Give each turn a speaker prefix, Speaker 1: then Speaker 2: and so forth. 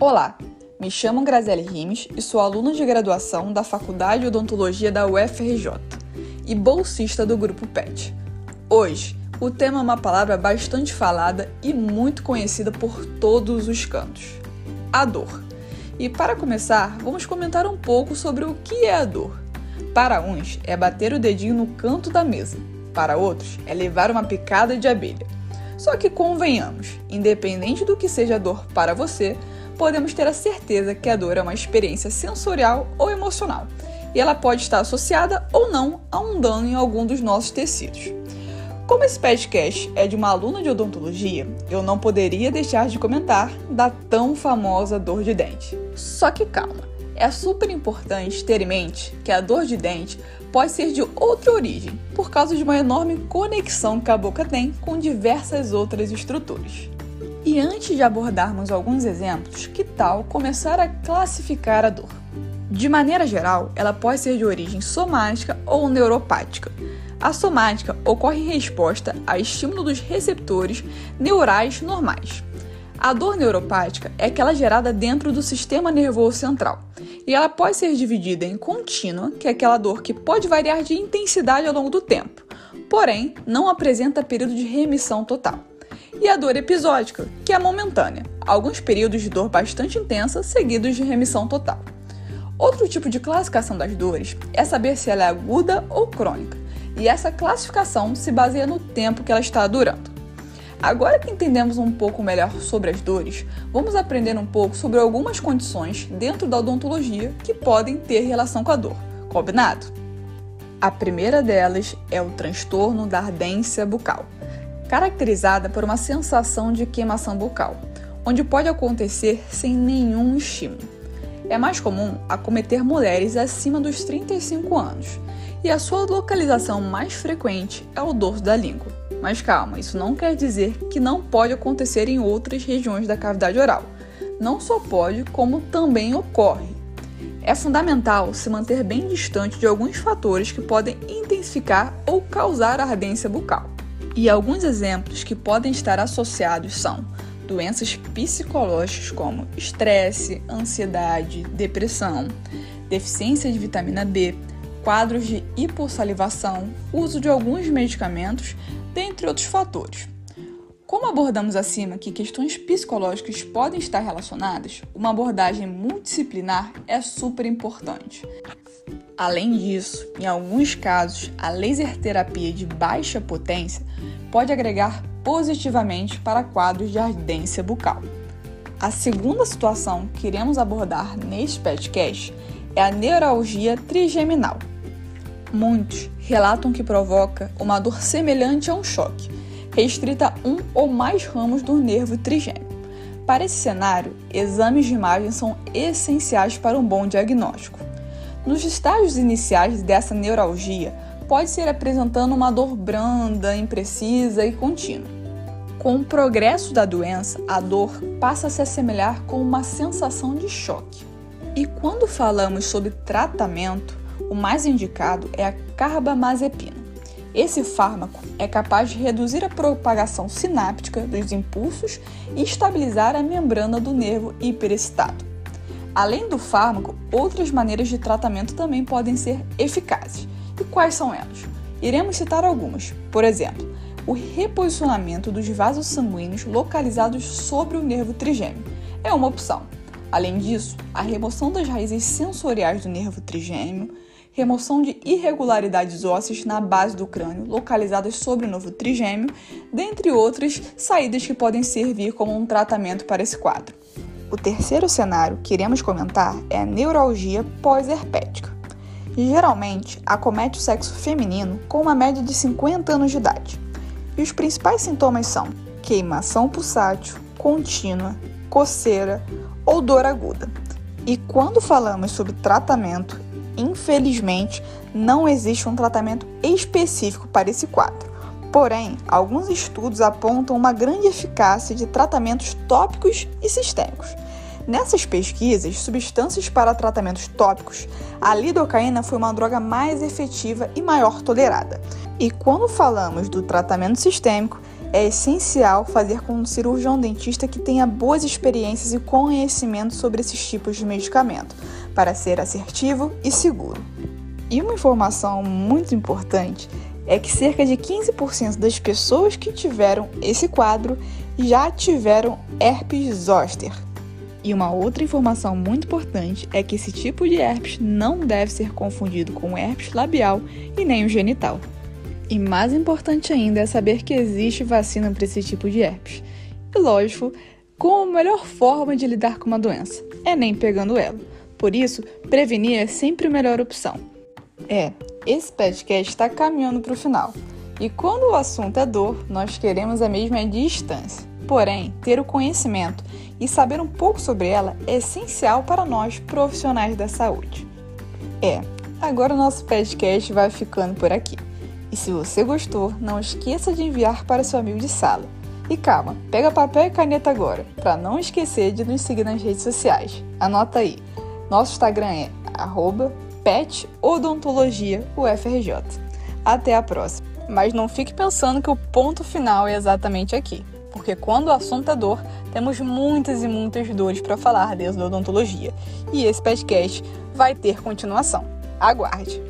Speaker 1: Olá, me chamo Graziele Rimes e sou aluna de graduação da Faculdade de Odontologia da UFRJ e bolsista do Grupo PET. Hoje, o tema é uma palavra bastante falada e muito conhecida por todos os cantos: a dor. E para começar, vamos comentar um pouco sobre o que é a dor. Para uns, é bater o dedinho no canto da mesa, para outros, é levar uma picada de abelha. Só que convenhamos, independente do que seja dor para você, podemos ter a certeza que a dor é uma experiência sensorial ou emocional, e ela pode estar associada ou não a um dano em algum dos nossos tecidos. Como esse podcast é de uma aluna de odontologia, eu não poderia deixar de comentar da tão famosa dor de dente. Só que calma, é super importante ter em mente que a dor de dente pode ser de outra origem, por causa de uma enorme conexão que a boca tem com diversas outras estruturas. E antes de abordarmos alguns exemplos, que tal começar a classificar a dor? De maneira geral, ela pode ser de origem somática ou neuropática. A somática ocorre em resposta a estímulo dos receptores neurais normais. A dor neuropática é aquela gerada dentro do sistema nervoso central, e ela pode ser dividida em contínua, que é aquela dor que pode variar de intensidade ao longo do tempo, porém não apresenta período de remissão total e a dor episódica, que é momentânea, alguns períodos de dor bastante intensa seguidos de remissão total. Outro tipo de classificação das dores é saber se ela é aguda ou crônica, e essa classificação se baseia no tempo que ela está durando. Agora que entendemos um pouco melhor sobre as dores, vamos aprender um pouco sobre algumas condições dentro da odontologia que podem ter relação com a dor. Combinado? A primeira delas é o transtorno da ardência bucal caracterizada por uma sensação de queimação bucal, onde pode acontecer sem nenhum estímulo. É mais comum acometer mulheres acima dos 35 anos, e a sua localização mais frequente é o dorso da língua. Mas calma, isso não quer dizer que não pode acontecer em outras regiões da cavidade oral. Não só pode, como também ocorre. É fundamental se manter bem distante de alguns fatores que podem intensificar ou causar ardência bucal. E alguns exemplos que podem estar associados são doenças psicológicas como estresse, ansiedade, depressão, deficiência de vitamina B, quadros de hipossalivação, uso de alguns medicamentos, dentre outros fatores. Como abordamos acima que questões psicológicas podem estar relacionadas, uma abordagem multidisciplinar é super importante. Além disso, em alguns casos, a laser terapia de baixa potência pode agregar positivamente para quadros de ardência bucal. A segunda situação que iremos abordar neste podcast é a neuralgia trigeminal. Muitos relatam que provoca uma dor semelhante a um choque, restrita a um ou mais ramos do nervo trigêmeo. Para esse cenário, exames de imagem são essenciais para um bom diagnóstico. Nos estágios iniciais dessa neuralgia, pode ser apresentando uma dor branda, imprecisa e contínua. Com o progresso da doença, a dor passa a se assemelhar com uma sensação de choque. E quando falamos sobre tratamento, o mais indicado é a carbamazepina. Esse fármaco é capaz de reduzir a propagação sináptica dos impulsos e estabilizar a membrana do nervo hiperexcitado. Além do fármaco, outras maneiras de tratamento também podem ser eficazes. E quais são elas? Iremos citar algumas. Por exemplo, o reposicionamento dos vasos sanguíneos localizados sobre o nervo trigêmeo é uma opção. Além disso, a remoção das raízes sensoriais do nervo trigêmeo, remoção de irregularidades ósseas na base do crânio localizadas sobre o nervo trigêmeo, dentre outras saídas que podem servir como um tratamento para esse quadro. O terceiro cenário que iremos comentar é a neuralgia pós-herpética. Geralmente, acomete o sexo feminino com uma média de 50 anos de idade. E os principais sintomas são queimação pulsátil, contínua, coceira ou dor aguda. E quando falamos sobre tratamento, infelizmente não existe um tratamento específico para esse quadro. Porém, alguns estudos apontam uma grande eficácia de tratamentos tópicos e sistêmicos. Nessas pesquisas, substâncias para tratamentos tópicos, a lidocaína foi uma droga mais efetiva e maior tolerada. E quando falamos do tratamento sistêmico, é essencial fazer com um cirurgião dentista que tenha boas experiências e conhecimento sobre esses tipos de medicamento, para ser assertivo e seguro. E uma informação muito importante é que cerca de 15% das pessoas que tiveram esse quadro já tiveram herpes zoster. E uma outra informação muito importante é que esse tipo de herpes não deve ser confundido com herpes labial e nem o genital. E mais importante ainda é saber que existe vacina para esse tipo de herpes. E lógico, como a melhor forma de lidar com uma doença é nem pegando ela. Por isso, prevenir é sempre a melhor opção. É, esse podcast está caminhando para o final. E quando o assunto é dor, nós queremos a mesma distância. Porém, ter o conhecimento e saber um pouco sobre ela é essencial para nós profissionais da saúde. É, agora o nosso podcast vai ficando por aqui. E se você gostou, não esqueça de enviar para seu amigo de sala. E calma, pega papel e caneta agora, para não esquecer de nos seguir nas redes sociais. Anota aí. Nosso Instagram é @petodontologiaufrj. Até a próxima. Mas não fique pensando que o ponto final é exatamente aqui, porque quando o assunto é dor, temos muitas e muitas dores para falar desde a odontologia. E esse podcast vai ter continuação. Aguarde!